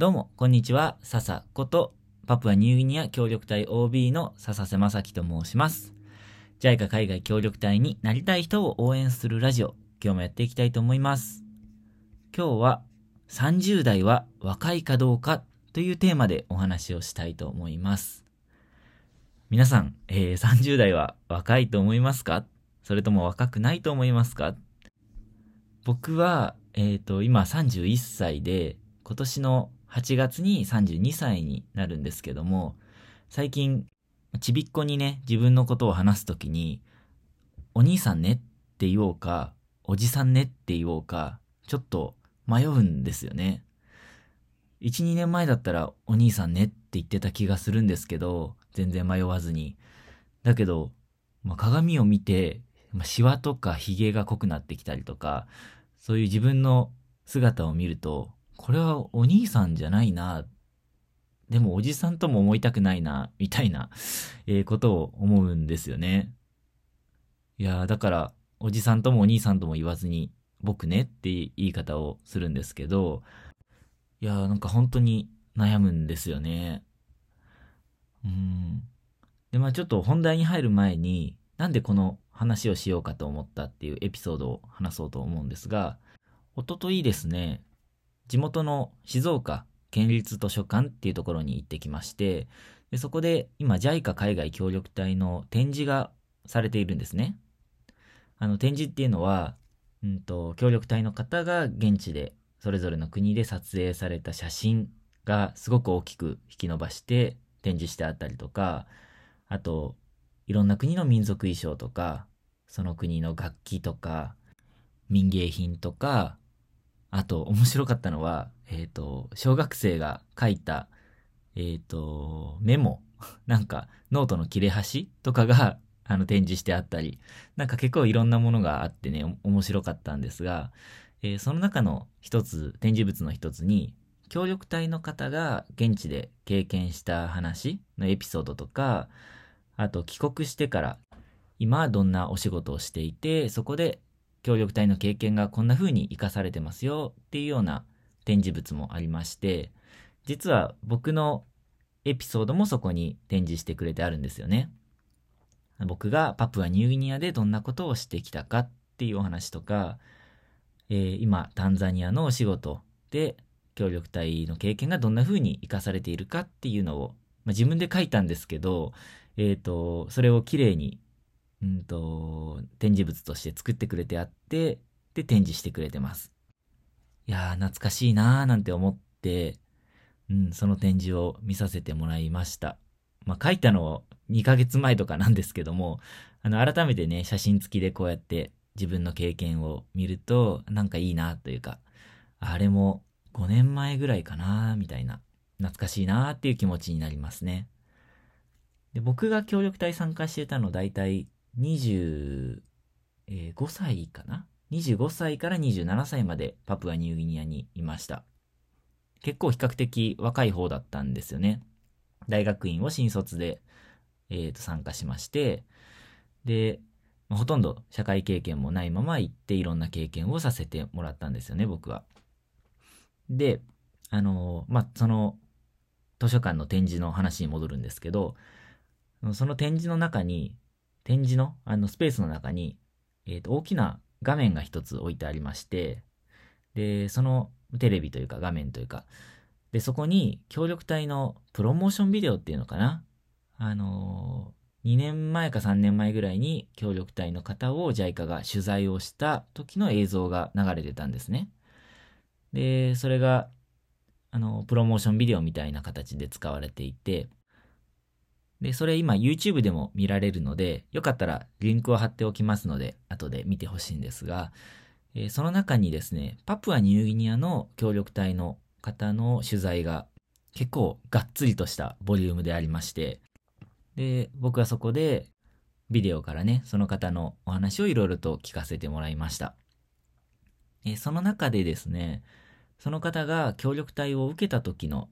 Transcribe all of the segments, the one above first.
どうも、こんにちは。笹こと、パプアニューギニア協力隊 OB の笹瀬正樹と申します。JICA 海外協力隊になりたい人を応援するラジオ、今日もやっていきたいと思います。今日は、30代は若いかどうかというテーマでお話をしたいと思います。皆さん、えー30代は若いと思いますか？それとも若くないと思いますか？僕は、えっ、と、今31歳で、今年の8月に32歳になるんですけども、最近、ちびっこにね、自分のことを話すときに、お兄さんねって言おうか、おじさんねって言おうか、ちょっと迷うんですよね。1、2年前だったらお兄さんねって言ってた気がするんですけど、全然迷わずに。だけど、まあ、鏡を見て、まあ、シワとかヒゲが濃くなってきたりとか、そういう自分の姿を見ると、これはお兄さんじゃないな。でもおじさんとも思いたくないな、みたいな、えーことを思うんですよね。いやだから、おじさんともお兄さんとも言わずに、僕ねって言い方をするんですけど、いやーなんか本当に悩むんですよね。うん。で、まあちょっと本題に入る前に、なんでこの話をしようかと思ったっていうエピソードを話そうと思うんですが、おとといですね、地元の静岡県立図書館っていうところに行ってきまして、でそこで今 JICA 海外協力隊の展示がされているんですね。あの展示っていうのは、うんと、協力隊の方が現地でそれぞれの国で撮影された写真がすごく大きく引き伸ばして展示してあったりとか、あと、いろんな国の民族衣装とか、その国の楽器とか、民芸品とか、あと、面白かったのは、えっ、と、小学生が書いた、えっ、と、メモ、なんか、ノートの切れ端とかが、あの、展示してあったり、なんか結構いろんなものがあってね、面白かったんですが、えーその中の一つ、展示物の一つに、協力隊の方が現地で経験した話のエピソードとか、あと帰国してから今どんなお仕事をしていて、そこで協力隊の経験がこんな風に活かされてますよっていうような展示物もありまして、実は僕のエピソードもそこに展示してくれてあるんですよね。僕がパプアニューギニアでどんなことをしてきたかっていうお話とか、えー今タンザニアのお仕事で協力隊の経験がどんな風に活かされているかっていうのを、まあ、自分で書いたんですけど、えっ、と、それをきれいに、うんと、展示物として作ってくれてあって、で、展示してくれてます。いやー、懐かしいなーなんて思って、うん、その展示を見させてもらいました。まあ、書いたの2ヶ月前とかなんですけども、あの、改めてね、写真付きでこうやって自分の経験を見ると、なんかいいなというか、あれも5年前ぐらいかなみたいな、懐かしいなっていう気持ちになりますね。で、僕が協力隊参加してたの大体25歳かな ?25 歳から27歳までパプアニューギニアにいました。結構比較的若い方だったんですよね。大学院を新卒で、えーと参加しまして、で、ほとんど社会経験もないまま行っていろんな経験をさせてもらったんですよね、僕は。で、あのーまあ、その図書館の展示の話に戻るんですけど、その展示の中に、展示のあのスペースの中に、えーと大きな画面が一つ置いてありまして、で、そのテレビというか画面というか、で、そこに協力隊のプロモーションビデオっていうのかな？あのー、2年前か3年前ぐらいに協力隊の方を JICA が取材をした時の映像が流れてたんですね。で、それが、あの、プロモーションビデオみたいな形で使われていて、で、それ今 YouTube でも見られるので、よかったらリンクを貼っておきますので、後で見てほしいんですが、えーその中にですね、パプアニューギニアの協力隊の方の取材が結構がっつりとしたボリュームでありまして、で、僕はそこでビデオからね、その方のお話をいろいろと聞かせてもらいました。えーその中でですね、その方が協力隊を受けた時の、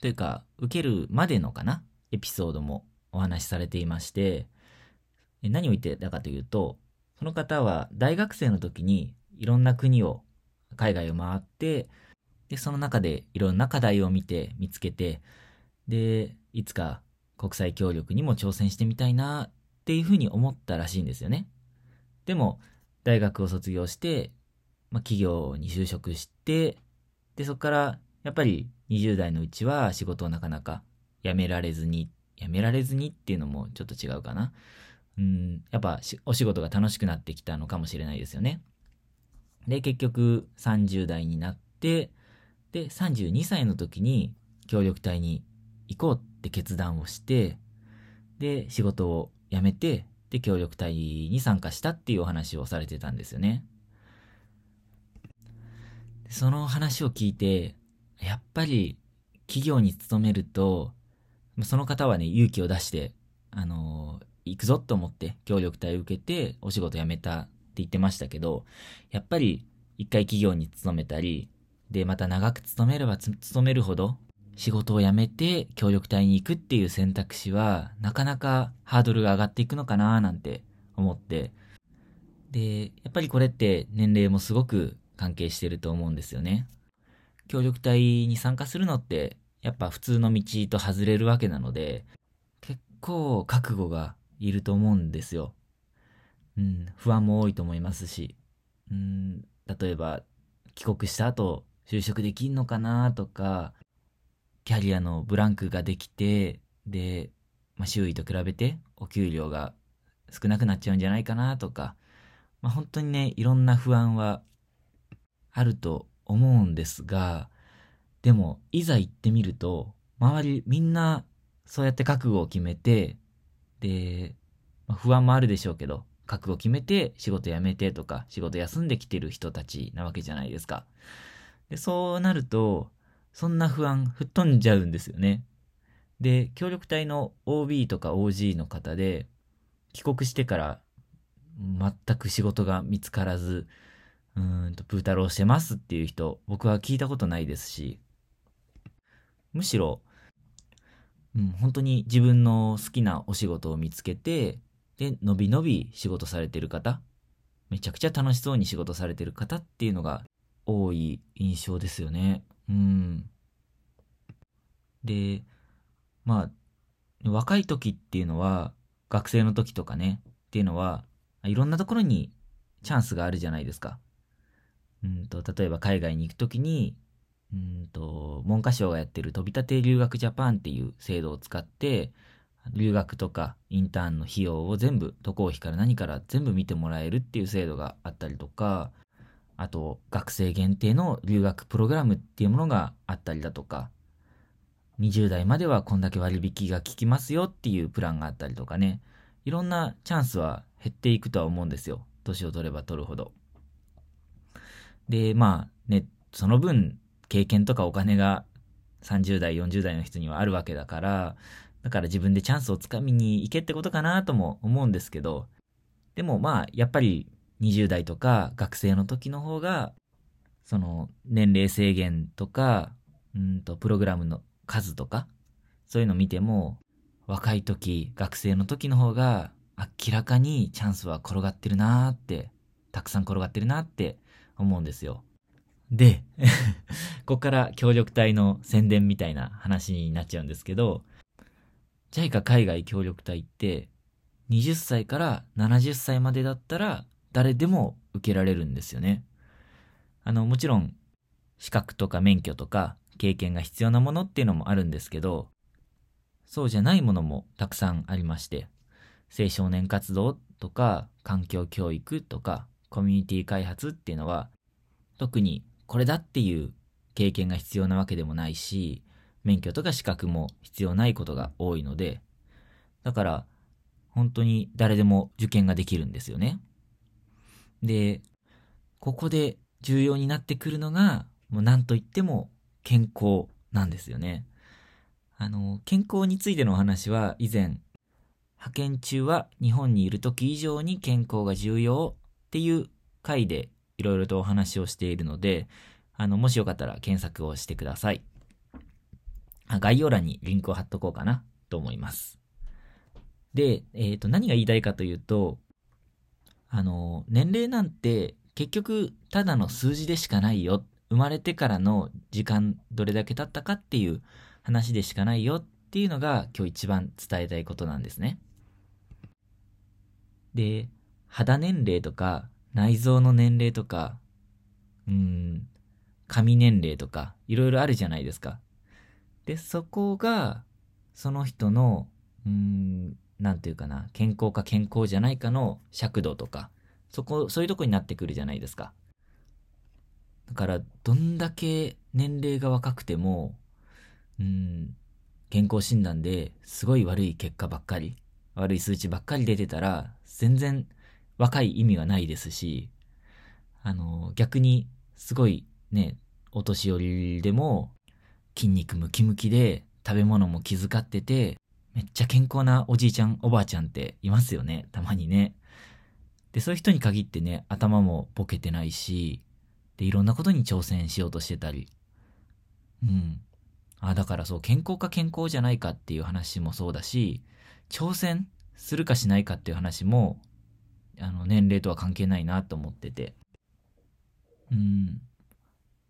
というか、受けるまでのかな、エピソードもお話しされていまして、何を言ってたかというと、その方は大学生の時にいろんな国を、海外を回って、で、その中でいろんな課題を見て、見つけて、で、いつか国際協力にも挑戦してみたいなっていうふうに思ったらしいんですよね。でも、大学を卒業して、まあ、企業に就職して、で、そこから、やっぱり20代のうちは仕事をなかなか辞められずに、辞められずにっていうのもちょっと違うかな。うん、やっぱお仕事が楽しくなってきたのかもしれないですよね。で、結局30代になって、で、32歳の時に協力隊に行こうって決断をして、で、仕事を辞めて、で、協力隊に参加したっていうお話をされてたんですよね。その話を聞いて、やっぱり企業に勤めると、その方はね、勇気を出して、あのー、行くぞと思って協力隊を受けてお仕事辞めたって言ってましたけど、やっぱり一回企業に勤めたり、で、また長く勤めれば勤めるほど、仕事を辞めて協力隊に行くっていう選択肢は、なかなかハードルが上がっていくのかななんて思って、で、やっぱりこれって年齢もすごく関係してると思うんですよね。協力隊に参加するのって、やっぱ普通の道と外れるわけなので、結構覚悟がいると思うんですよ。うん、不安も多いと思いますし、うん、例えば帰国した後就職できんのかなとか、キャリアのブランクができて、で、まあ、周囲と比べてお給料が少なくなっちゃうんじゃないかなとか、まあ、本当にね、いろんな不安はあると思うんですが、でも、いざ行ってみると、周りみんなそうやって覚悟を決めて、で、まあ、不安もあるでしょうけど、覚悟を決めて仕事辞めてとか、仕事休んできてる人たちなわけじゃないですか。で、そうなると、そんな不安吹っ飛んじゃうんですよね。で、協力隊の OB とか OG の方で、帰国してから全く仕事が見つからず、うーんと、プー太郎してますっていう人、僕は聞いたことないですし、むしろ、うん、本当に自分の好きなお仕事を見つけて、で、のびのび仕事されてる方、めちゃくちゃ楽しそうに仕事されてる方っていうのが多い印象ですよね。うん。で、まあ、若い時っていうのは、学生の時とかね、っていうのは、いろんなところにチャンスがあるじゃないですか。うんと、例えば海外に行く時に、うんと、文科省がやってる飛び立て留学ジャパンっていう制度を使って、留学とかインターンの費用を全部、渡航費から何から全部見てもらえるっていう制度があったりとか、あと、学生限定の留学プログラムっていうものがあったりだとか、20代まではこんだけ割引が効きますよっていうプランがあったりとかね、いろんなチャンスは減っていくとは思うんですよ。年を取れば取るほど。で、まあね、その分、経験とかお金が30代、40代の人にはあるわけだから、だから自分でチャンスをつかみに行けってことかなとも思うんですけど、でもまあ、やっぱり20代とか学生の時の方が、その年齢制限とか、うんと、プログラムの数とか、そういうの見ても、若い時、学生の時の方が明らかにチャンスは転がってるなーって、たくさん転がってるなって思うんですよ。で、ここから協力隊の宣伝みたいな話になっちゃうんですけど、JICA 海外協力隊って、20歳から70歳までだったら誰でも受けられるんですよね。あの、もちろん、資格とか免許とか経験が必要なものっていうのもあるんですけど、そうじゃないものもたくさんありまして、青少年活動とか環境教育とかコミュニティ開発っていうのは、特にこれだっていう経験が必要なわけでもないし、免許とか資格も必要ないことが多いので、だから、本当に誰でも受験ができるんですよね。で、ここで重要になってくるのが、もう何と言っても健康なんですよね。あの、健康についてのお話は以前、派遣中は日本にいる時以上に健康が重要っていう回でいろいろとお話をしているので、あの、もしよかったら検索をしてください。概要欄にリンクを貼っとこうかなと思います。で、えっ、ー、と、何が言いたいかというと、あの、年齢なんて結局ただの数字でしかないよ。生まれてからの時間どれだけ経ったかっていう話でしかないよっていうのが今日一番伝えたいことなんですね。で、肌年齢とか内臓の年齢とか、うん、髪年齢とかいろいろあるじゃないですか。で、そこがその人の、うん、なんていうかな、健康か健康じゃないかの尺度とか、そこ、そういうとこになってくるじゃないですか。だから、どんだけ年齢が若くても、うん、健康診断ですごい悪い結果ばっかり、悪い数値ばっかり出てたら、全然若い意味はないですし、あの、逆に、すごいね、お年寄りでも、筋肉ムキムキで、食べ物も気遣ってて、めっちゃ健康なおじいちゃん、おばあちゃんっていますよね、たまにね。で、そういう人に限ってね、頭もボケてないし、で、いろんなことに挑戦しようとしてたり。うん。あ、だからそう、健康か健康じゃないかっていう話もそうだし、挑戦するかしないかっていう話も、あの、年齢とは関係ないなと思ってて。うん。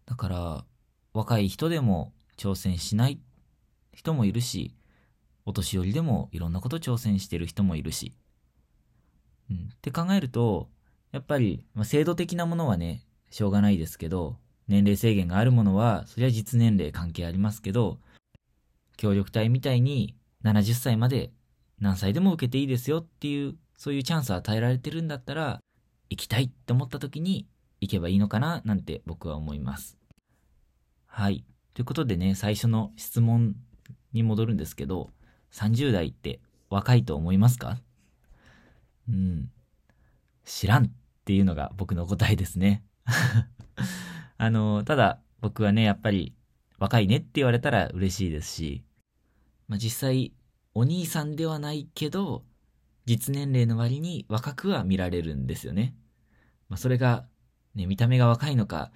だから、若い人でも挑戦しない人もいるし、お年寄りでもいろんなこと挑戦してる人もいるし。うん。って考えると、やっぱり、まあ、制度的なものはね、しょうがないですけど、年齢制限があるものは、そりゃ実年齢関係ありますけど、協力隊みたいに70歳まで何歳でも受けていいですよっていう、そういうチャンスを与えられてるんだったら、行きたいって思った時に行けばいいのかななんて僕は思います。はい。ということでね、最初の質問に戻るんですけど、30代って若いと思いますか？うん。知らんっていうのが僕の答えですね。あの、ただ僕はね、やっぱり若いねって言われたら嬉しいですし、まあ、実際お兄さんではないけど、実年齢の割に若くは見られるんですよね。まあ、それが、ね、見た目が若いのか、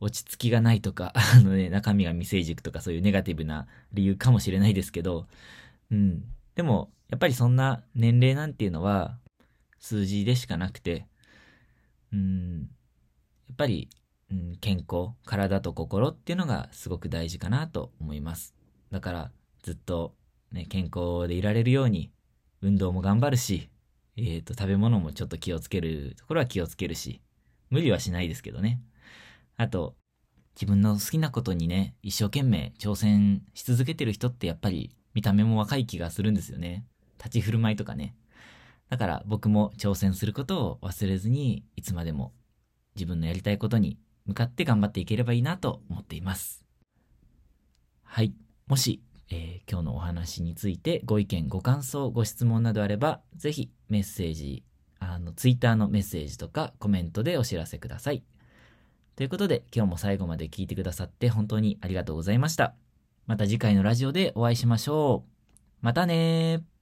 落ち着きがないとか、あのね、中身が未成熟とかそういうネガティブな理由かもしれないですけど、うん。でも、やっぱりそんな年齢なんていうのは、数字でしかなくて、うん、やっぱり、うん、健康、体と心っていうのがすごく大事かなと思います。だから、ずっと、ね、健康でいられるように、運動も頑張るし、えっ、ー、と、食べ物もちょっと気をつけるところは気をつけるし、無理はしないですけどね。あと、自分の好きなことにね、一生懸命挑戦し続けてる人ってやっぱり見た目も若い気がするんですよね。立ち振る舞いとかね。だから僕も挑戦することを忘れずに、いつまでも自分のやりたいことに向かって頑張っていければいいなと思っています。はい。もし、えー、今日のお話についてご意見、ご感想、ご質問などあれば、ぜひメッセージ、あの、ツイッターのメッセージとかコメントでお知らせください。ということで、今日も最後まで聞いてくださって本当にありがとうございました。また次回のラジオでお会いしましょう。またねー。